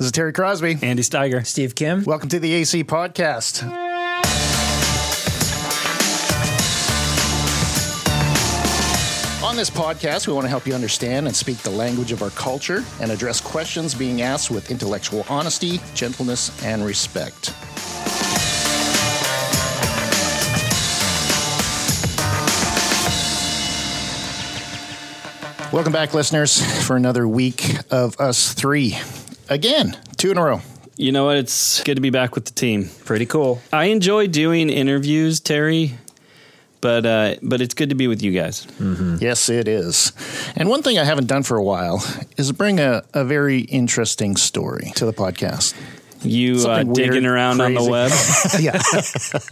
This is Terry Crosby. Andy Steiger. Steve Kim. Welcome to the AC Podcast. On this podcast, we want to help you understand and speak the language of our culture and address questions being asked with intellectual honesty, gentleness, and respect. Welcome back, listeners, for another week of us three. Again, two in a row. You know what? It's good to be back with the team. Pretty cool. I enjoy doing interviews, Terry, but uh, but it's good to be with you guys. Yes, it is. And one thing I haven't done for a while is bring a, a very interesting story to the podcast. You uh, Something weird, digging around on the web. yeah.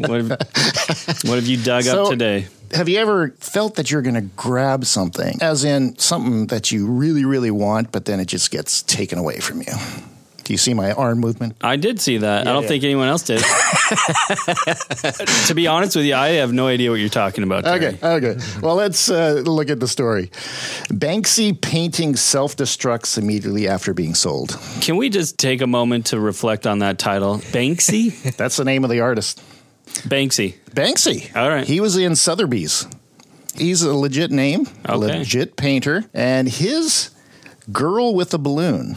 what, have, what have you dug So- up today? Have you ever felt that you're going to grab something, as in something that you really, really want, but then it just gets taken away from you? Do you see my arm movement? I did see that. I don't yeah. think anyone else did. to be honest with you, I have no idea what you're talking about. Terry. Okay, okay. Well, let's uh, look at the story. Banksy painting self destructs immediately after being sold. Can we just take a moment to reflect on that title? Banksy? That's the name of the artist. Banksy. Banksy. All right. He was in Sotheby's. He's a legit name, a Okay. legit painter, and his girl with a balloon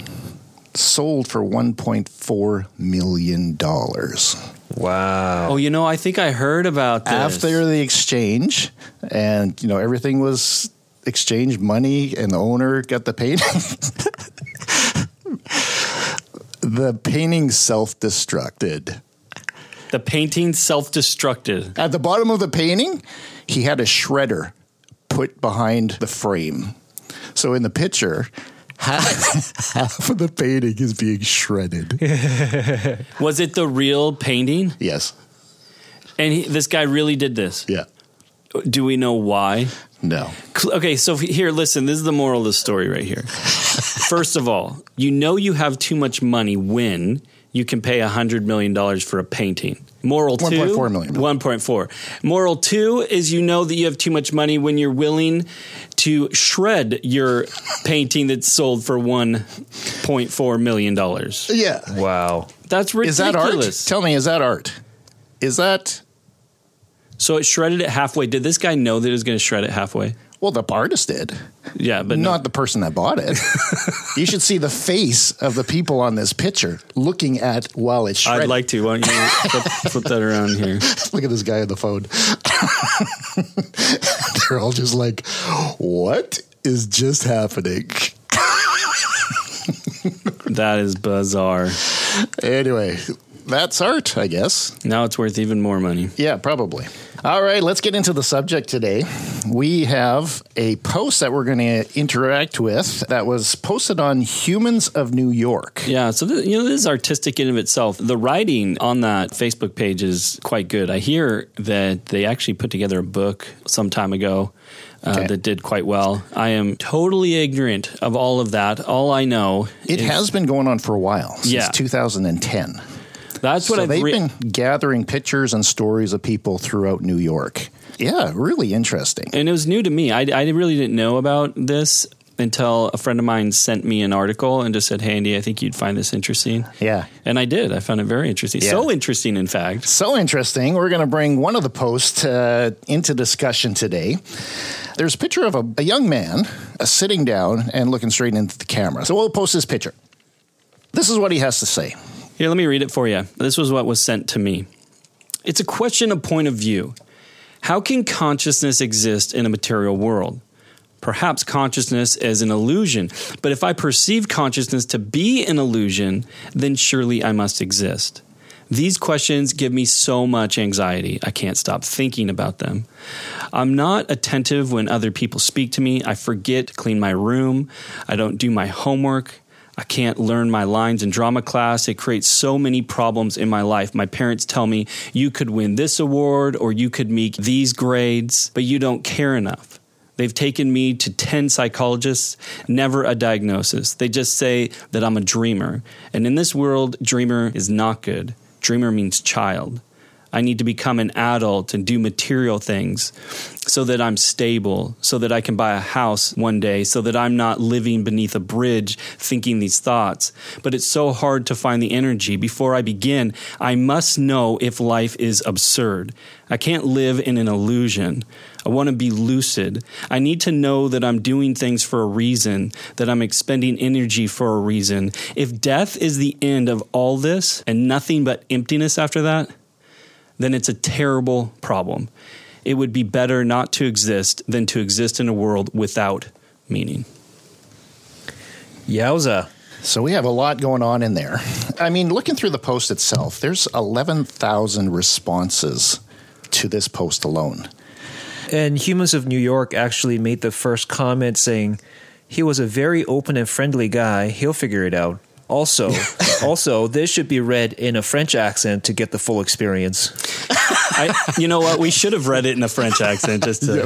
sold for 1.4 million dollars Wow. Oh, you know, I think I heard about this. after the exchange and you know everything was exchanged money and the owner got the painting the painting self-destructed the painting self-destructed. At the bottom of the painting, he had a shredder put behind the frame. So in the picture, half, half of the painting is being shredded. Was it the real painting? Yes. And he, this guy really did this. Yeah. Do we know why? No. Okay, so here, listen. This is the moral of the story right here. First of all, you know you have too much money when you can pay hundred million dollars for a painting. Moral two, 1.4 million. One point four. Moral two is you know that you have too much money when you're willing to shred your painting that's sold for one point four million dollars. Yeah. Wow. That's ridiculous. Is that art? Tell me, is that art? Is that so it shredded it halfway. Did this guy know that it was going to shred it halfway? Well? The artist did, Yeah, but no. not the person that bought it. you should see the face of the people on this picture looking at while it's shredded. I'd like to. Why don't you flip, flip that around here? Look at this guy on the phone. They're all just like, what is just happening? That is bizarre. Anyway, that's art, I guess. Now it's worth even more money. Yeah, probably. All right, let's get into the subject today. We have a post that we're going to interact with that was posted on Humans of New York. Yeah, so th- you know this is artistic in of itself. The writing on that Facebook page is quite good. I hear that they actually put together a book some time ago uh, Okay. that did quite well. I am totally ignorant of all of that. All I know It is- has been going on for a while, since Yeah. 2010. That's what so I've they've re- been gathering pictures and stories of people throughout New York. Yeah, really interesting. and it was new to me. I, I really didn't know about this until a friend of mine sent me an article and just said, "Hey, Andy, I think you'd find this interesting." Yeah. And I did. I found it very interesting. Yeah. So interesting, in fact. So interesting. We're going to bring one of the posts uh, into discussion today. There's a picture of a, a young man uh, sitting down and looking straight into the camera. So we'll post this picture. This is what he has to say. Here, let me read it for you. This was what was sent to me. It's a question of point of view. How can consciousness exist in a material world? Perhaps consciousness is an illusion, but if I perceive consciousness to be an illusion, then surely I must exist. These questions give me so much anxiety. I can't stop thinking about them. I'm not attentive when other people speak to me. I forget to clean my room. I don't do my homework. I can't learn my lines in drama class. It creates so many problems in my life. My parents tell me you could win this award or you could meet these grades, but you don't care enough. They've taken me to 10 psychologists, never a diagnosis. They just say that I'm a dreamer. And in this world, dreamer is not good. Dreamer means child. I need to become an adult and do material things so that I'm stable, so that I can buy a house one day, so that I'm not living beneath a bridge thinking these thoughts. But it's so hard to find the energy. Before I begin, I must know if life is absurd. I can't live in an illusion. I want to be lucid. I need to know that I'm doing things for a reason, that I'm expending energy for a reason. If death is the end of all this and nothing but emptiness after that, then it's a terrible problem. It would be better not to exist than to exist in a world without meaning. Yowza. So we have a lot going on in there. I mean, looking through the post itself, there's 11,000 responses to this post alone. And Humans of New York actually made the first comment saying, he was a very open and friendly guy. He'll figure it out. Also, also, this should be read in a French accent to get the full experience. I, you know what? We should have read it in a French accent just to.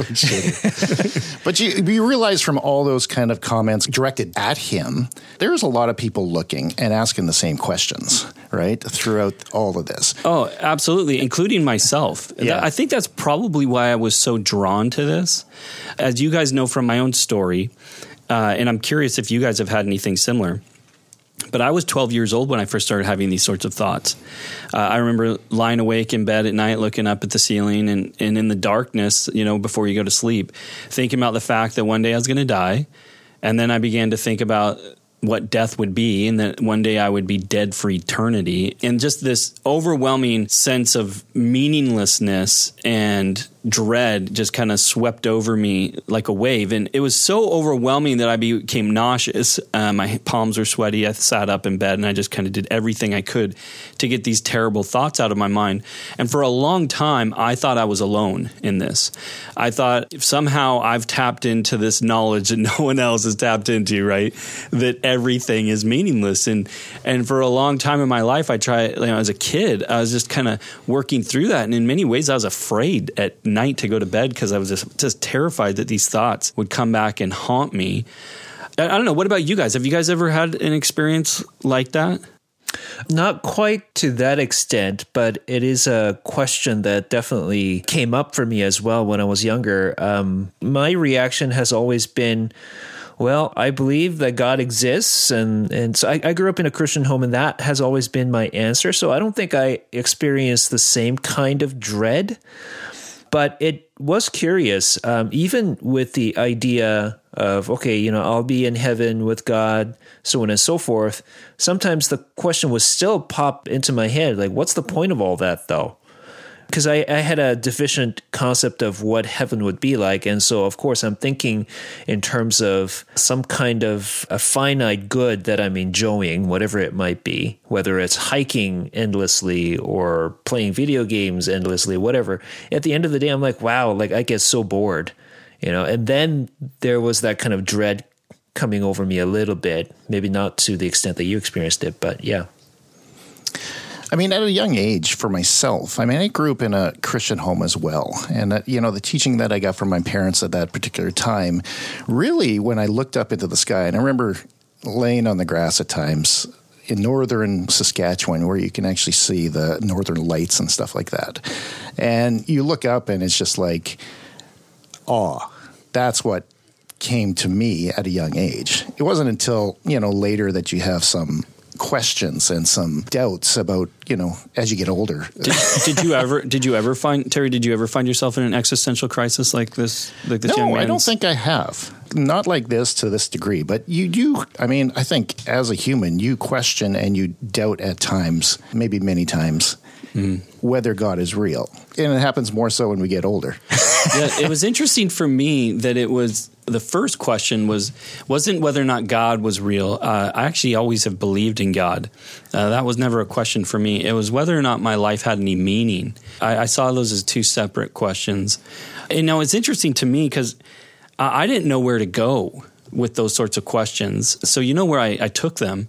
but you, you realize from all those kind of comments directed at him, there's a lot of people looking and asking the same questions, right? Throughout all of this. Oh, absolutely, including myself. Yeah. I think that's probably why I was so drawn to this. As you guys know from my own story, uh, and I'm curious if you guys have had anything similar. But I was 12 years old when I first started having these sorts of thoughts. Uh, I remember lying awake in bed at night, looking up at the ceiling, and, and in the darkness, you know, before you go to sleep, thinking about the fact that one day I was going to die. And then I began to think about what death would be and that one day I would be dead for eternity. And just this overwhelming sense of meaninglessness and dread just kind of swept over me like a wave. And it was so overwhelming that I became nauseous. Uh, my palms were sweaty. I sat up in bed and I just kind of did everything I could to get these terrible thoughts out of my mind. And for a long time, I thought I was alone in this. I thought if somehow I've tapped into this knowledge that no one else has tapped into, right? That everything is meaningless. And, and for a long time in my life, I tried, you know, as a kid, I was just kind of working through that. And in many ways, I was afraid at night to go to bed because I was just, just terrified that these thoughts would come back and haunt me. I, don't know. What about you guys? Have you guys ever had an experience like that? Not quite to that extent, but it is a question that definitely came up for me as well when I was younger. Um, my reaction has always been, well, I believe that God exists, and and so I, I, grew up in a Christian home, and that has always been my answer. So I don't think I experienced the same kind of dread, but it was curious, um, even with the idea of okay, you know, I'll be in heaven with God, so on and so forth. Sometimes the question would still pop into my head, like, what's the point of all that, though? Because I, I, had a deficient concept of what heaven would be like. And so, of course, I'm thinking in terms of some kind of a finite good that I'm enjoying, whatever it might be, whether it's hiking endlessly or playing video games endlessly, whatever. At the end of the day, I'm like, wow, like I get so bored, you know? And then there was that kind of dread coming over me a little bit, maybe not to the extent that you experienced it, but yeah. I mean, at a young age for myself, I mean, I grew up in a Christian home as well. And, uh, you know, the teaching that I got from my parents at that particular time, really, when I looked up into the sky, and I remember laying on the grass at times in northern Saskatchewan where you can actually see the northern lights and stuff like that. And you look up and it's just like awe. That's what came to me at a young age. It wasn't until, you know, later that you have some questions and some doubts about you know as you get older. Did, did, you ever did you ever find Terry? Did you ever find yourself in an existential crisis like this? Like this no? I don't think I have. Not like this to this degree, but you do. I mean, I think as a human, you question and you doubt at times, maybe many times, mm. whether God is real, and it happens more so when we get older. yeah, it was interesting for me that it was the first question was wasn't whether or not God was real. Uh, I actually always have believed in God. Uh, that was never a question for me. It was whether or not my life had any meaning. I, I saw those as two separate questions. And now it's interesting to me because I, I, didn't know where to go with those sorts of questions. So you know where I, I took them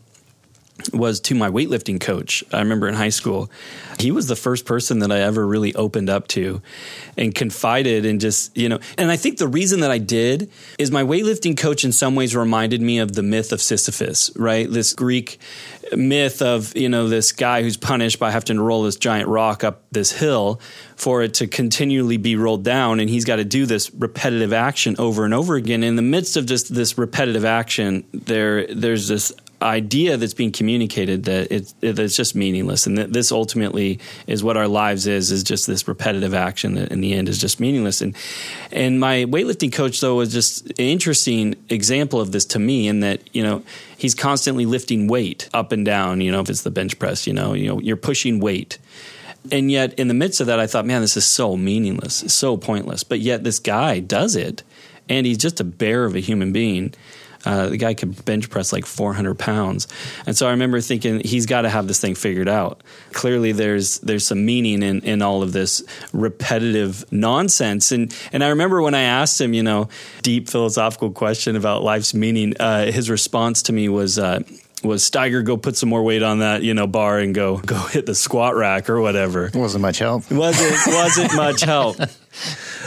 was to my weightlifting coach. I remember in high school, he was the first person that I ever really opened up to and confided and just, you know, and I think the reason that I did is my weightlifting coach in some ways reminded me of the myth of Sisyphus, right? This Greek myth of, you know, this guy who's punished by having to roll this giant rock up this hill for it to continually be rolled down and he's got to do this repetitive action over and over again in the midst of just this repetitive action there there's this idea that's being communicated that it's, it's just meaningless. And that this ultimately is what our lives is is just this repetitive action that in the end is just meaningless. And and my weightlifting coach though was just an interesting example of this to me in that you know he's constantly lifting weight up and down you know if it's the bench press you know you know you're pushing weight. And yet in the midst of that i thought man this is so meaningless so pointless. But yet this guy does it and he's just a bear of a human being uh, the guy could bench press like 400 pounds, and so I remember thinking he's got to have this thing figured out. Clearly, there's there's some meaning in, in all of this repetitive nonsense. And and I remember when I asked him, you know, deep philosophical question about life's meaning, uh, his response to me was. Uh, was Steiger go put some more weight on that you know bar and go go hit the squat rack or whatever? It wasn't much help. wasn't wasn't much help.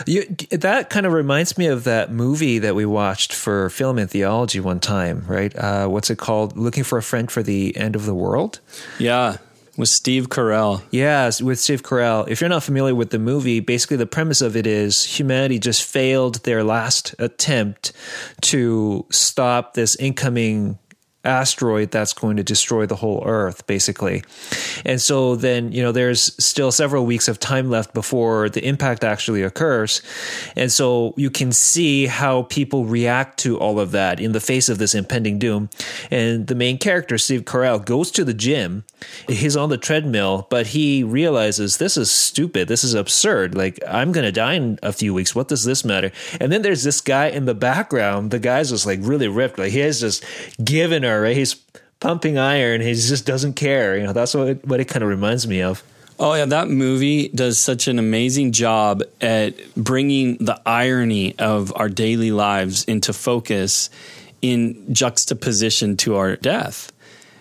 You, that kind of reminds me of that movie that we watched for film and theology one time, right? Uh, what's it called? Looking for a friend for the end of the world. Yeah, with Steve Carell. Yeah, with Steve Carell. If you're not familiar with the movie, basically the premise of it is humanity just failed their last attempt to stop this incoming asteroid that's going to destroy the whole earth basically. And so then you know there's still several weeks of time left before the impact actually occurs. And so you can see how people react to all of that in the face of this impending doom. And the main character Steve Carell goes to the gym he's on the treadmill but he realizes this is stupid this is absurd like I'm going to die in a few weeks what does this matter and then there's this guy in the background the guy's just like really ripped like he has just given her, right? He's pumping iron. He just doesn't care. You know, that's what it, what it kind of reminds me of. Oh yeah, that movie does such an amazing job at bringing the irony of our daily lives into focus in juxtaposition to our death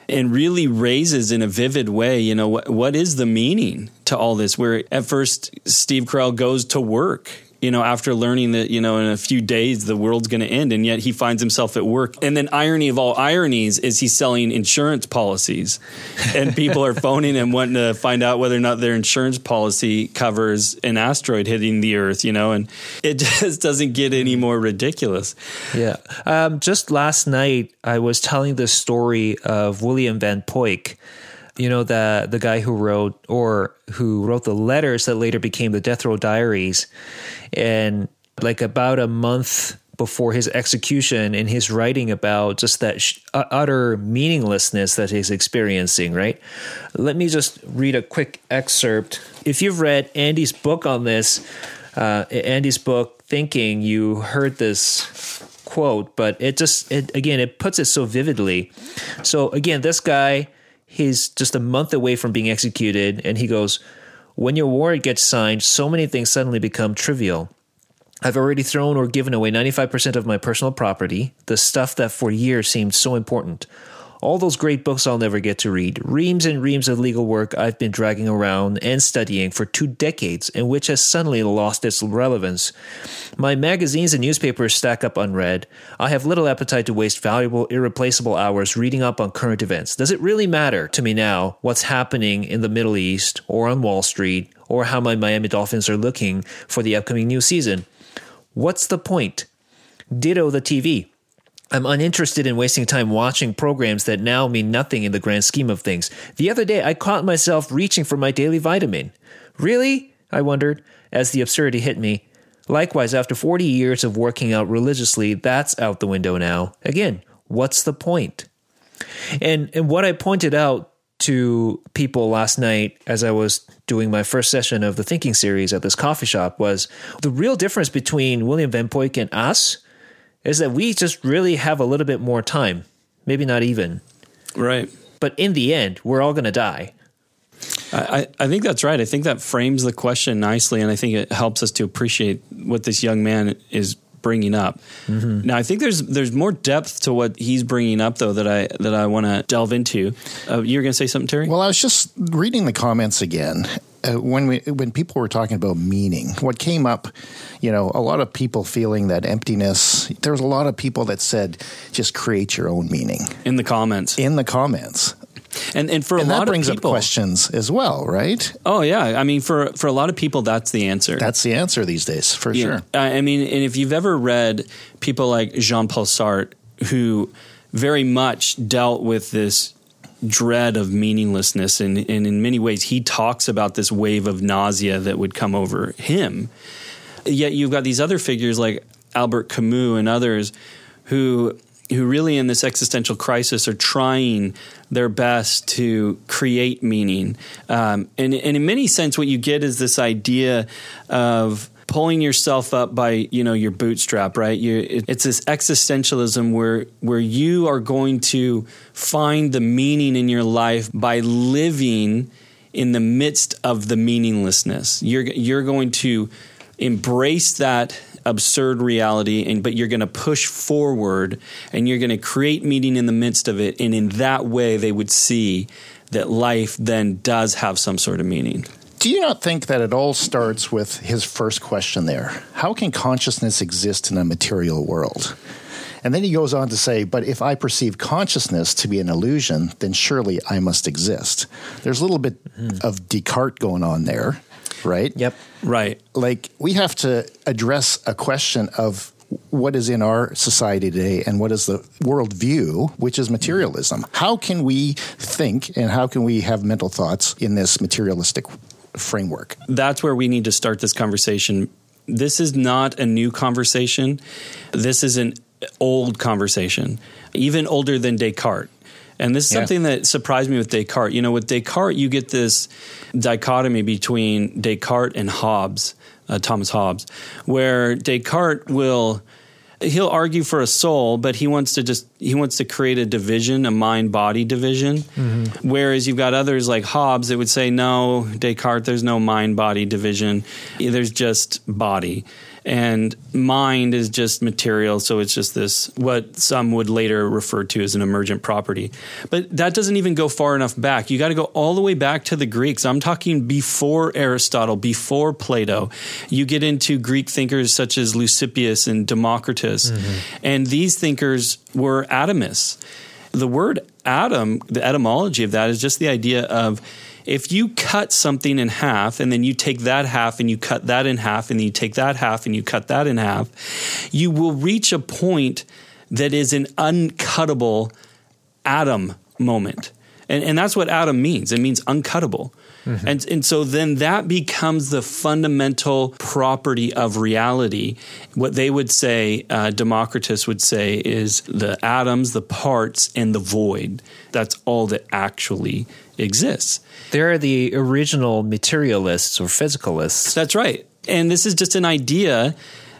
and really raises in a vivid way, you know, what, what is the meaning to all this? Where at first Steve Carell goes to work you know, after learning that, you know, in a few days the world's going to end, and yet he finds himself at work. And then, irony of all ironies, is he's selling insurance policies, and people are phoning him wanting to find out whether or not their insurance policy covers an asteroid hitting the Earth, you know, and it just doesn't get any more ridiculous. Yeah. Um, just last night, I was telling the story of William Van Poyck you know the the guy who wrote or who wrote the letters that later became the Death Row Diaries, and like about a month before his execution in his writing about just that sh- utter meaninglessness that he's experiencing, right? Let me just read a quick excerpt. If you've read Andy's book on this, uh, Andy's book, Thinking, you heard this quote, but it just, it, again, it puts it so vividly. So, again, this guy he's just a month away from being executed, and he goes, When your warrant gets signed, so many things suddenly become trivial. I've already thrown or given away 95% of my personal property, the stuff that for years seemed so important all those great books I'll never get to read, reams and reams of legal work I've been dragging around and studying for two decades, and which has suddenly lost its relevance. My magazines and newspapers stack up unread. I have little appetite to waste valuable, irreplaceable hours reading up on current events. Does it really matter to me now what's happening in the Middle East or on Wall Street or how my Miami Dolphins are looking for the upcoming new season? What's the point? Ditto the TV. I'm uninterested in wasting time watching programs that now mean nothing in the grand scheme of things. The other day, I caught myself reaching for my daily vitamin. Really? I wondered, as the absurdity hit me. Likewise, after 40 years of working out religiously, that's out the window now. Again, what's the point? And, and what I pointed out to people last night as I was doing my first session of the thinking series at this coffee shop was the real difference between William Van Poyck and us is that we just really have a little bit more time. Maybe not even. Right. But in the end, we're all going to die. I, I think that's right. I think that frames the question nicely, and I think it helps us to appreciate what this young man is bringing up. Mm-hmm. Now, I think there's there's more depth to what he's bringing up, though, that I that I want to delve into. Uh, you're going to say something, Terry? Well, I was just reading the comments again. Uh, when we when people were talking about meaning, what came up, you know, a lot of people feeling that emptiness. There was a lot of people that said, "Just create your own meaning." In the comments. In the comments. And and for a and lot that brings of people, up questions as well, right? Oh yeah, I mean for for a lot of people, that's the answer. That's the answer these days, for Yeah. sure. I mean, and if you've ever read people like Jean Paul Sartre, who very much dealt with this dread of meaninglessness, and, and in many ways, he talks about this wave of nausea that would come over him. Yet you've got these other figures like Albert Camus and others who who really in this existential crisis are trying their best to create meaning. Um, and, and in many sense, what you get is this idea of pulling yourself up by you know your bootstrap right? You, it, it's this existentialism where where you are going to find the meaning in your life by living in the midst of the meaninglessness. You're you're going to embrace that absurd reality and but you're going to push forward and you're going to create meaning in the midst of it. And in that way they would see that life then does have some sort of meaning Do you not think that it all starts with his first question there? How can consciousness exist in a material world? And then he goes on to say, But if I perceive consciousness to be an illusion, then surely I must exist. There's a little bit of Descartes going on there, right? Yep. right Like we have to address a question of what is in our society today and what is the worldview, which is materialism. How can we think and how can we have mental thoughts in this materialistic framework? that's where we need to start this conversation. This is not a new conversation. This is an old conversation, even older than Descartes. And this is Yeah. something that surprised me with Descartes. You know, with Descartes, you get this dichotomy between Descartes and Hobbes, uh, Thomas Hobbes, where Descartes will he'll argue for a soul, but he wants to just he wants to create a division, a mind body division. Mm-hmm. Whereas you've got others like Hobbes that would say, no, Descartes, there's no mind body division. There's just body. And mind is just material, so it's just this what some would later refer to as an emergent property. But that doesn't even go far enough back. You got to go all the way back to the Greeks. I'm talking before Aristotle, before Plato. You get into Greek thinkers such as Leucippus and Democritus. Mm-hmm. And these thinkers were atomists. The word atom, the etymology of that is just the idea of if you cut something in half and then you take that half and you cut that in half and then you take that half and you cut that in half, you will reach a point that is an uncuttable atom moment. And, and that's what atom means. It means uncuttable. And, and so then that becomes the fundamental property of reality. What they would say, uh, Democritus would say, is the atoms, the parts, and the void. That's all that actually exists. They're the original materialists or physicalists. That's right. And this is just an idea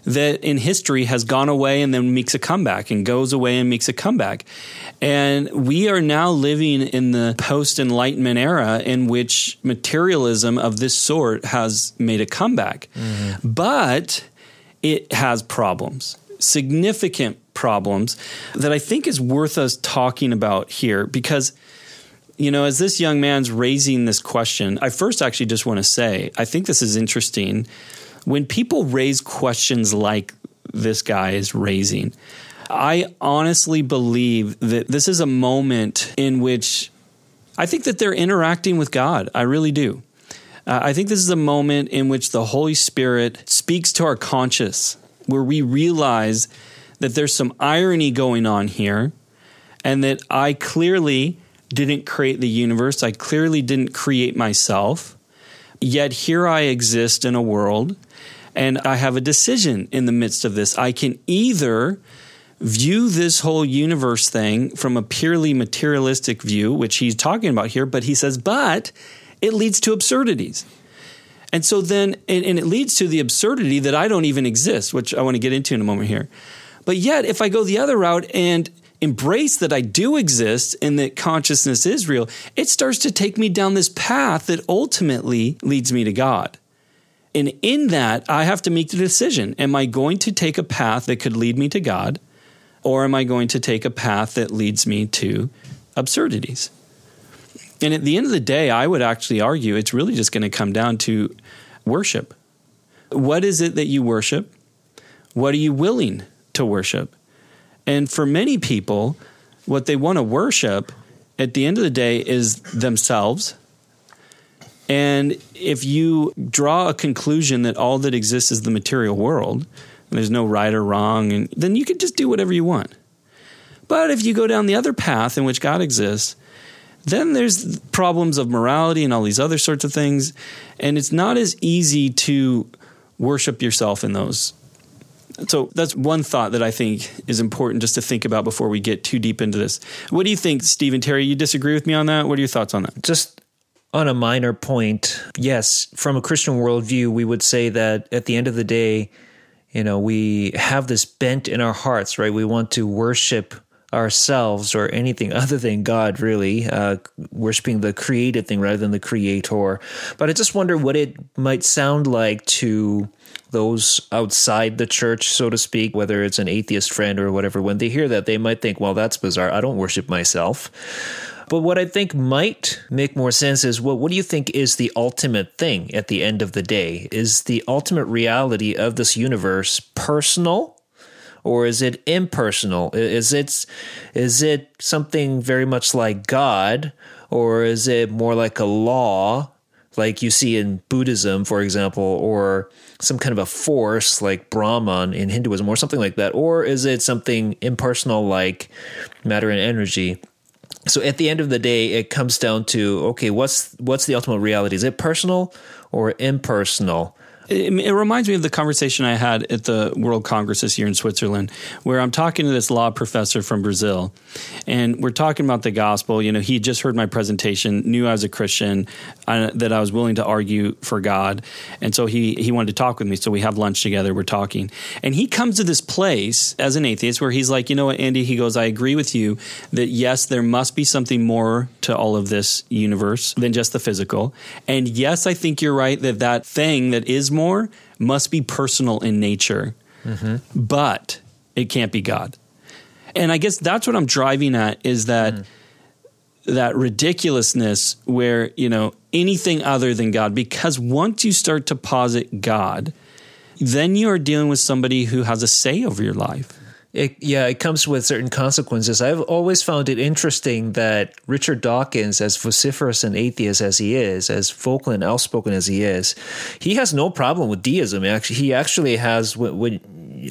that in history has gone away and then makes a comeback and goes away and makes a comeback. And we are now living in the post Enlightenment era in which materialism of this sort has made a comeback. Mm-hmm. But it has problems, significant problems that I think is worth us talking about here because you know, as this young man's raising this question, I first actually just want to say, I think this is interesting. When people raise questions like this guy is raising, I honestly believe that this is a moment in which I think that they're interacting with God. I really do. Uh, I think this is a moment in which the Holy Spirit speaks to our conscience, where we realize that there's some irony going on here, and that I clearly didn't create the universe. I clearly didn't create myself. Yet here I exist in a world, and I have a decision in the midst of this. I can either view this whole universe thing from a purely materialistic view, which he's talking about here, but he says, but it leads to absurdities. And so then, and, and, it leads to the absurdity that I don't even exist, which I want to get into in a moment here. But yet, if I go the other route and embrace that I do exist and that consciousness is real, it starts to take me down this path that ultimately leads me to God. And in that, I have to make the decision Am I going to take a path that could lead me to God, or am I going to take a path that leads me to absurdities? And at the end of the day, I would actually argue it's really just going to come down to worship. What is it that you worship? What are you willing to worship? And for many people, what they want to worship at the end of the day is themselves. And if you draw a conclusion that all that exists is the material world, and there's no right or wrong, and then you can just do whatever you want. But if you go down the other path in which God exists, then there's problems of morality and all these other sorts of things. And it's not as easy to worship yourself in those. So that's one thought that I think is important just to think about before we get too deep into this. What do you think, Steve and Terry? You disagree with me on that? What are your thoughts on that? Just on a minor point, yes, from a Christian worldview, we would say that at the end of the day, you know, we have this bent in our hearts, right? We want to worship ourselves or anything other than God, really, uh, worshiping the created thing rather than the creator. But I just wonder what it might sound like to those outside the church, so to speak, whether it's an atheist friend or whatever, when they hear that, they might think, well, that's bizarre. I don't worship myself. But what I think might make more sense is what what do you think is the ultimate thing at the end of the day? Is the ultimate reality of this universe personal or is it impersonal? Is it is it something very much like God, or is it more like a law, like you see in Buddhism, for example, or some kind of a force like Brahman in Hinduism, or something like that, or is it something impersonal like matter and energy? So at the end of the day, it comes down to okay, what's what's the ultimate reality? Is it personal or impersonal? It, it, reminds me of the conversation I had at the World Congress this year in Switzerland, where I'm talking to this law professor from Brazil, and we're talking about the gospel. You know, he just heard my presentation, knew I was a Christian, uh, that I was willing to argue for God, and so he he wanted to talk with me. So we have lunch together. We're talking, and he comes to this place as an atheist where he's like, you know what, Andy? He goes, I agree with you that yes, there must be something more to all of this universe than just the physical, and yes, I think you're right that that thing that is more must be personal in nature, mm-hmm. but it can't be God. And I guess that's what I'm driving at is that mm. that ridiculousness where, you know, anything other than God, because once you start to posit God, then you are dealing with somebody who has a say over your life. It, yeah, it comes with certain consequences. I've always found it interesting that Richard Dawkins, as vociferous an atheist as he is, as vocal and outspoken as he is, he has no problem with deism. Actually, he actually has when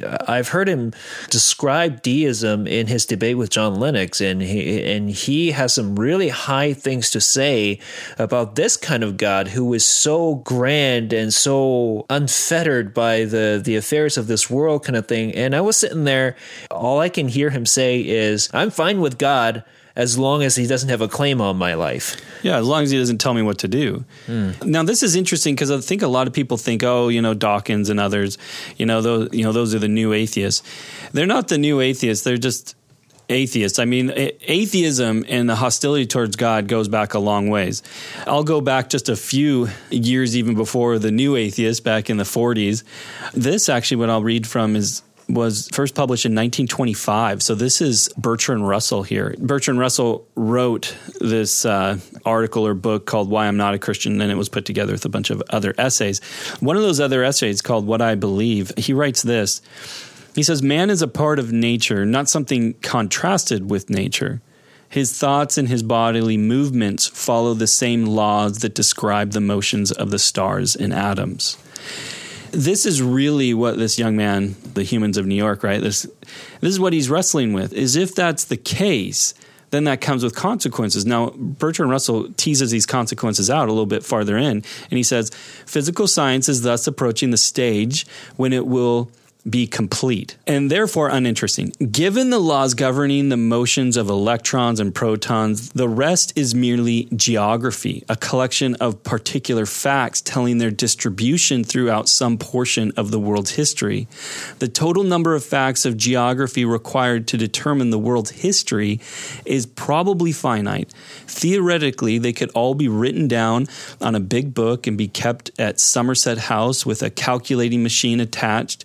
Uh, I've heard him describe deism in his debate with John Lennox, and he and he has some really high things to say about this kind of God who is so grand and so unfettered by the the affairs of this world, kind of thing. And I was sitting there, all I can hear him say is, "I'm fine with God." As long as he doesn't have a claim on my life. Yeah, as long as he doesn't tell me what to do. Mm. Now, this is interesting because I think a lot of people think, oh, you know, Dawkins and others, you know, those, you know, those are the new atheists. They're not the new atheists. They're just atheists. I mean, atheism and the hostility towards God goes back a long ways. I'll go back just a few years even before the new atheists back in the 40s. This actually, what I'll read from is was first published in 1925. So this is Bertrand Russell here. Bertrand Russell wrote this uh, article or book called Why I'm Not a Christian, and it was put together with a bunch of other essays. One of those other essays called What I Believe, he writes this. He says, Man is a part of nature, not something contrasted with nature. His thoughts and his bodily movements follow the same laws that describe the motions of the stars and atoms this is really what this young man, the humans of New York, right? This this is what he's wrestling with. Is if that's the case, then that comes with consequences. Now, Bertrand Russell teases these consequences out a little bit farther in, and he says physical science is thus approaching the stage when it will be complete and therefore uninteresting. Given the laws governing the motions of electrons and protons, the rest is merely geography, a collection of particular facts telling their distribution throughout some portion of the world's history. The total number of facts of geography required to determine the world's history is probably finite. Theoretically, they could all be written down on a big book and be kept at Somerset House with a calculating machine attached,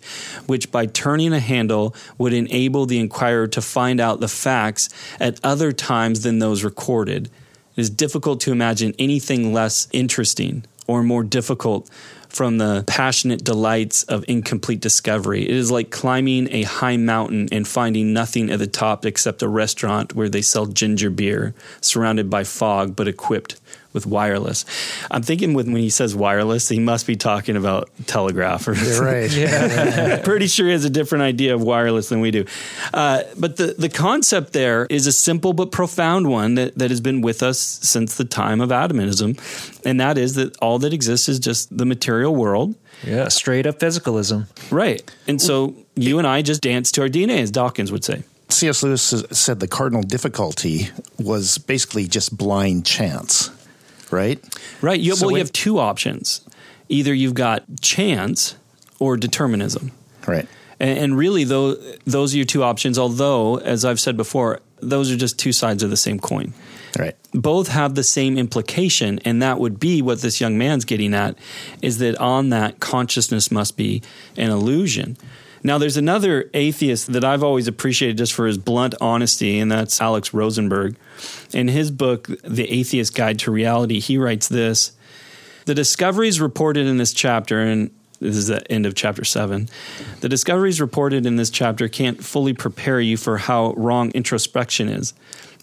which by turning a handle would enable the inquirer to find out the facts at other times than those recorded. It is difficult to imagine anything less interesting or more difficult from the passionate delights of incomplete discovery. It is like climbing a high mountain and finding nothing at the top except a restaurant where they sell ginger beer, surrounded by fog but equipped with wireless. I'm thinking when, when he says wireless, he must be talking about telegraph. Or You're right. yeah. Pretty sure he has a different idea of wireless than we do. Uh, but the, the concept there is a simple but profound one that, that has been with us since the time of atomism. And that is that all that exists is just the material world. Yeah, straight up physicalism. Right. And so you and I just dance to our DNA, as Dawkins would say. C.S. Lewis said the cardinal difficulty was basically just blind chance right? Right. You, so well, you have two options. Either you've got chance or determinism. Right. And, and really, though, those are your two options. Although, as I've said before, those are just two sides of the same coin. Right. Both have the same implication, and that would be what this young man's getting at is that on that consciousness must be an illusion. Now, there's another atheist that I've always appreciated just for his blunt honesty, and that's Alex Rosenberg. In his book, The Atheist Guide to Reality, he writes this The discoveries reported in this chapter, and this is the end of chapter seven. The discoveries reported in this chapter can't fully prepare you for how wrong introspection is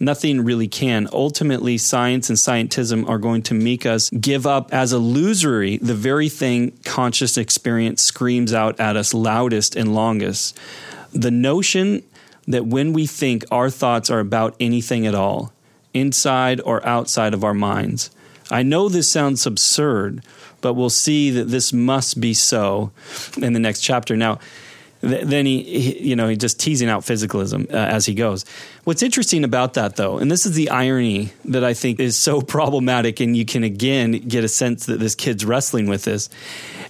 nothing really can. Ultimately, science and scientism are going to make us give up as illusory the very thing conscious experience screams out at us loudest and longest. The notion that when we think, our thoughts are about anything at all, inside or outside of our minds. I know this sounds absurd, but we'll see that this must be so in the next chapter. Now, then he, he, you know, he just teasing out physicalism uh, as he goes. What's interesting about that, though, and this is the irony that I think is so problematic, and you can again get a sense that this kid's wrestling with this,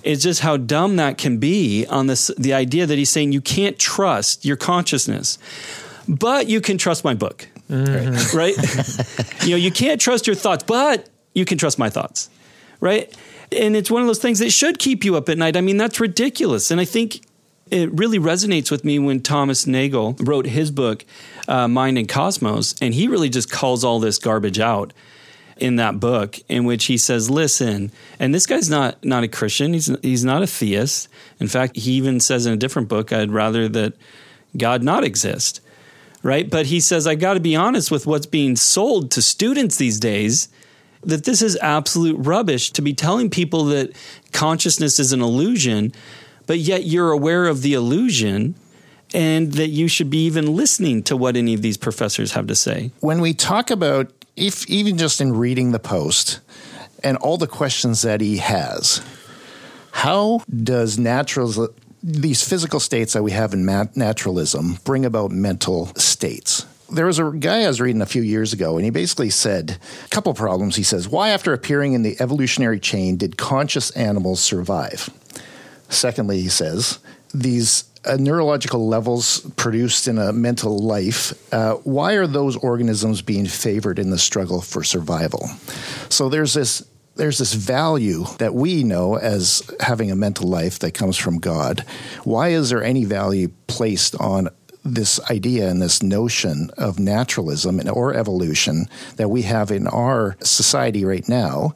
is just how dumb that can be on this the idea that he's saying you can't trust your consciousness, but you can trust my book, mm-hmm. right? you know, you can't trust your thoughts, but you can trust my thoughts, right? And it's one of those things that should keep you up at night. I mean, that's ridiculous, and I think it really resonates with me when Thomas Nagel wrote his book, uh, Mind and Cosmos, and he really just calls all this garbage out in that book, in which he says, "Listen," and this guy's not not a Christian. He's he's not a theist. In fact, he even says in a different book, "I'd rather that God not exist." Right, but he says, "I got to be honest with what's being sold to students these days." That this is absolute rubbish to be telling people that consciousness is an illusion but yet you're aware of the illusion and that you should be even listening to what any of these professors have to say. When we talk about, if even just in reading the post and all the questions that he has, how does natural these physical states that we have in naturalism bring about mental states? There was a guy I was reading a few years ago, and he basically said a couple problems. He says, Why, after appearing in the evolutionary chain, did conscious animals survive? Secondly, he says, these uh, neurological levels produced in a mental life, uh, why are those organisms being favored in the struggle for survival? So there's this there's this value that we know as having a mental life that comes from God. Why is there any value placed on this idea and this notion of naturalism or evolution that we have in our society right now?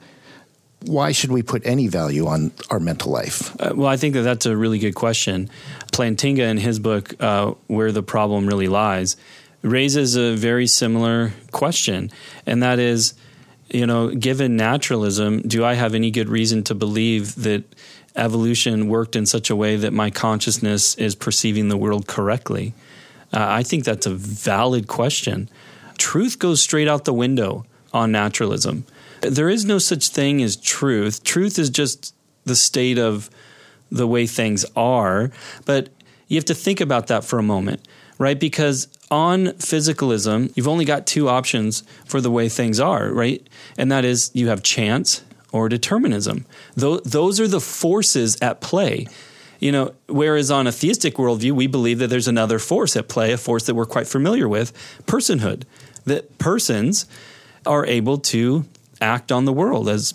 Why should we put any value on our mental life? Uh, well, I think that that's a really good question. Plantinga, in his book, uh, Where the Problem Really Lies, raises a very similar question, and that is, you know, given naturalism, do I have any good reason to believe that evolution worked in such a way that my consciousness is perceiving the world correctly? Uh, I think that's a valid question. Truth goes straight out the window on naturalism there is no such thing as truth. Truth is just the state of the way things are. But You have to think about that for a moment, right? Because on physicalism, you've only got two options for the way things are, right? And that is you have chance or determinism. Those are the forces at play. You know, whereas on a theistic worldview, we believe that there's another force at play, a force that we're quite familiar with, personhood. That persons are able to act on the world as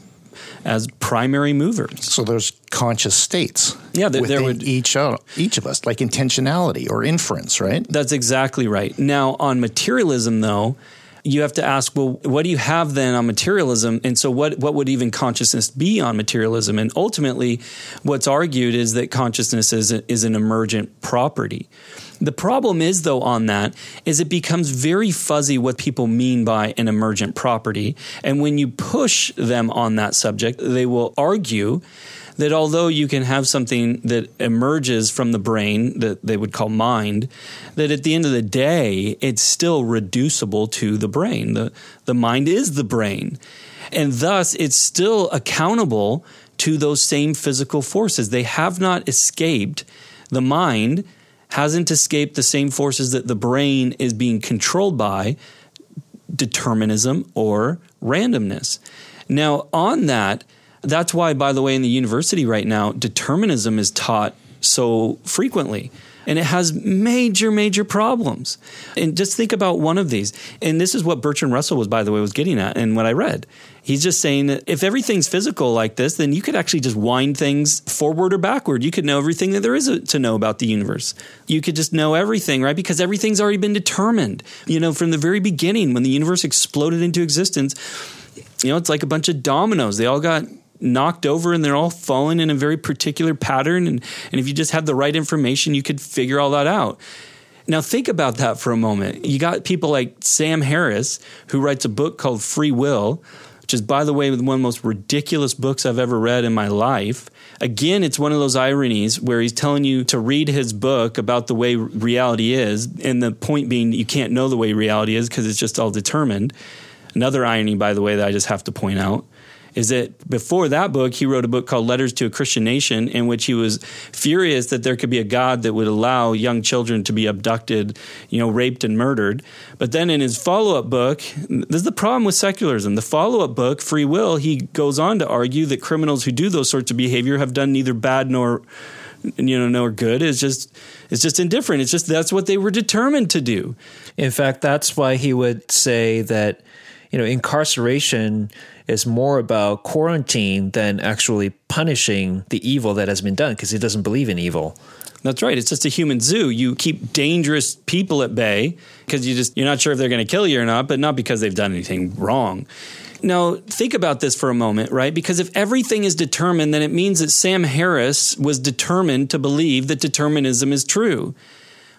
as primary movers. So there's conscious states. Yeah, there, there would each uh, each of us, like intentionality or inference, right? That's exactly right. Now on materialism, though, you have to ask, well, what do you have then on materialism? And so, what what would even consciousness be on materialism? And ultimately, what's argued is that consciousness is a, is an emergent property. The problem is, though, on that is it becomes very fuzzy what people mean by an emergent property. And when you push them on that subject, they will argue that although you can have something that emerges from the brain that they would call mind, that at the end of the day, it's still reducible to the brain. The, the mind is the brain. And thus, it's still accountable to those same physical forces. They have not escaped the mind hasn't escaped the same forces that the brain is being controlled by determinism or randomness. Now, on that, that's why, by the way, in the university right now, determinism is taught so frequently and it has major, major problems. And just think about one of these. And this is what Bertrand Russell was, by the way, was getting at and what I read. He's just saying that if everything's physical like this, then you could actually just wind things forward or backward. You could know everything that there is to know about the universe. You could just know everything, right? Because everything's already been determined. You know, from the very beginning, when the universe exploded into existence, you know, it's like a bunch of dominoes. They all got knocked over and they're all falling in a very particular pattern. And, and if you just had the right information, you could figure all that out. Now, think about that for a moment. You got people like Sam Harris, who writes a book called Free Will, which is, by the way, one of the most ridiculous books I've ever read in my life. Again, it's one of those ironies where he's telling you to read his book about the way reality is, and the point being you can't know the way reality is because it's just all determined. Another irony, by the way, that I just have to point out is that before that book, he wrote a book called Letters to a Christian Nation, in which he was furious that there could be a God that would allow young children to be abducted, you know, raped and murdered. But then in his follow up book, this is the problem with secularism. The follow up book, Free Will, he goes on to argue that criminals who do those sorts of behavior have done neither bad nor you know nor good it's just it's just indifferent it's just that's what they were determined to do in fact that's why he would say that you know incarceration is more about quarantine than actually punishing the evil that has been done because he doesn't believe in evil. That's right. It's just a human zoo. You keep dangerous people at bay because you just you're not sure if they're going to kill you or not, but not because they've done anything wrong. Now, think about this for a moment, right? Because if everything is determined, then it means that Sam Harris was determined to believe that determinism is true.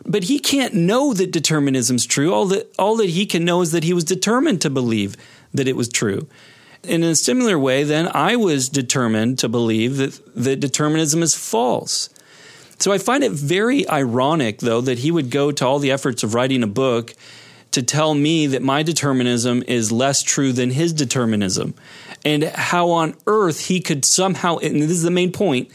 But he can't know that determinism is true. All that all that he can know is that he was determined to believe that it was true. In a similar way, then, I was determined to believe that, that determinism is false. So I find it very ironic, though, that he would go to all the efforts of writing a book to tell me that my determinism is less true than his determinism. And how on earth he could somehow, and this is the main point,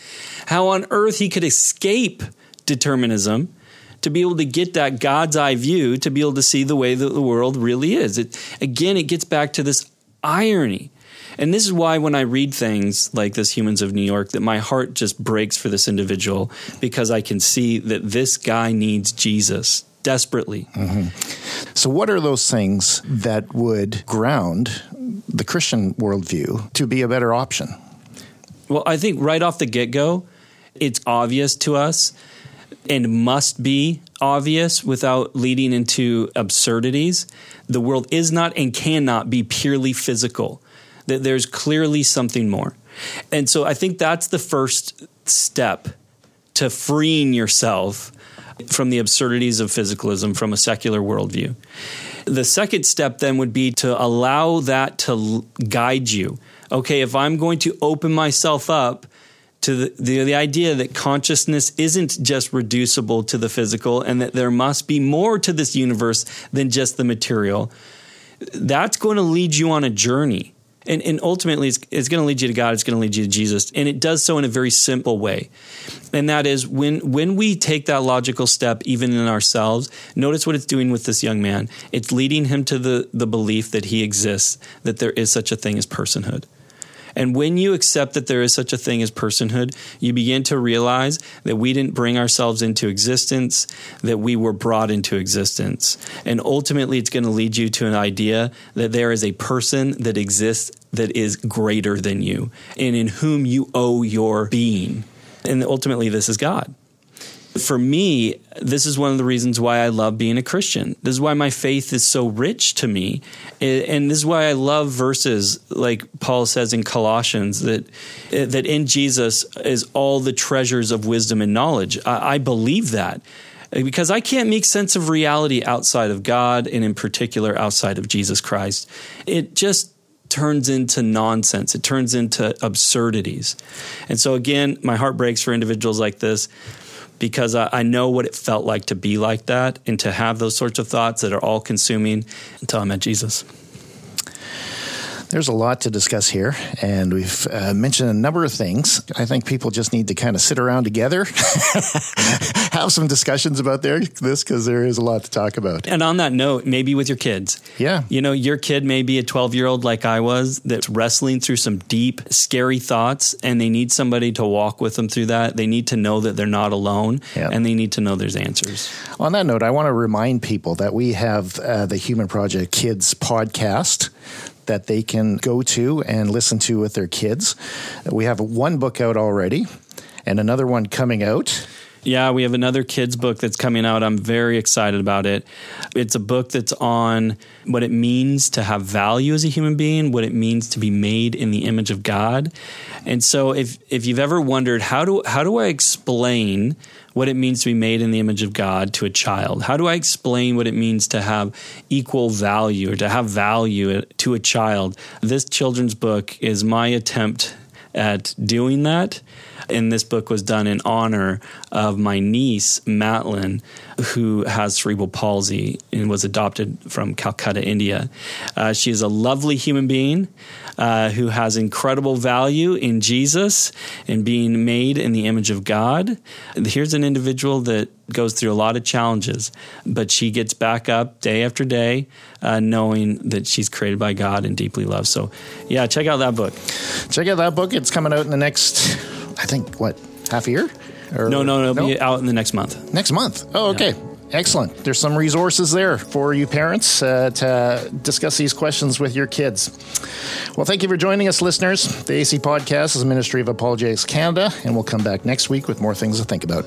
how on earth he could escape determinism to be able to get that God's eye view, to be able to see the way that the world really is. It, again, it gets back to this irony and this is why when I read things like this Humans of New York that my heart just breaks for this individual because I can see that this guy needs Jesus desperately. Mm-hmm. So what are those things that would ground the Christian worldview to be a better option? Well, I think right off the get-go, it's obvious to us and must be obvious without leading into absurdities. The world is not and cannot be purely physical that there's clearly something more. And so I think that's the first step to freeing yourself from the absurdities of physicalism from a secular worldview. The second step then would be to allow that to guide you. Okay, if I'm going to open myself up to the, the, the, idea that consciousness isn't just reducible to the physical and that there must be more to this universe than just the material, that's going to lead you on a journey And, and ultimately, it's, it's going to lead you to God. It's going to lead you to Jesus. And it does so in a very simple way. And that is when, when we take that logical step, even in ourselves, notice what it's doing with this young man. It's leading him to the, the belief that he exists, that there is such a thing as personhood. And when you accept that there is such a thing as personhood, you begin to realize that we didn't bring ourselves into existence, that we were brought into existence. And ultimately, it's going to lead you to an idea that there is a person that exists that is greater than you and in whom you owe your being. And ultimately, this is God for me, this is one of the reasons why I love being a Christian. This is why my faith is so rich to me. And this is why I love verses like Paul says in Colossians that, that in Jesus is all the treasures of wisdom and knowledge. I, I believe that because I can't make sense of reality outside of God and in particular outside of Jesus Christ. It just turns into nonsense. It turns into absurdities. And so again, my heart breaks for individuals like this because I, I, know what it felt like to be like that and to have those sorts of thoughts that are all consuming until I met Jesus. There's a lot to discuss here, and we've uh, mentioned a number of things. I think people just need to kind of sit around together, have some discussions about their, this because there is a lot to talk about. And on that note, maybe with your kids. Yeah. You know, your kid may be a 12 year old like I was that's wrestling through some deep, scary thoughts, and they need somebody to walk with them through that. They need to know that they're not alone, yeah. and they need to know there's answers. On that note, I want to remind people that we have uh, the Human Project Kids podcast that they can go to and listen to with their kids. We have one book out already and another one coming out. Yeah, we have another kids book that's coming out. I'm very excited about it. It's a book that's on what it means to have value as a human being, what it means to be made in the image of God. And so if if you've ever wondered how do how do I explain what it means to be made in the image of God to a child? How do I explain what it means to have equal value or to have value to a child? This children's book is my attempt at doing that. And this book was done in honor of my niece, Matlin, who has cerebral palsy and was adopted from Calcutta, India. Uh, she is a lovely human being uh, who has incredible value in Jesus and being made in the image of God. Here's an individual that goes through a lot of challenges, but she gets back up day after day, uh, knowing that she's created by God and deeply loved. So, yeah, check out that book. Check out that book. It's coming out in the next, I think, what, half a year? Or, no, no, no, it'll no? be out in the next month. Next month. Oh, okay. Yeah. Excellent. There's some resources there for you parents uh, to discuss these questions with your kids. Well, thank you for joining us, listeners. The AC Podcast is a ministry of Apologetics Canada, and we'll come back next week with more things to think about.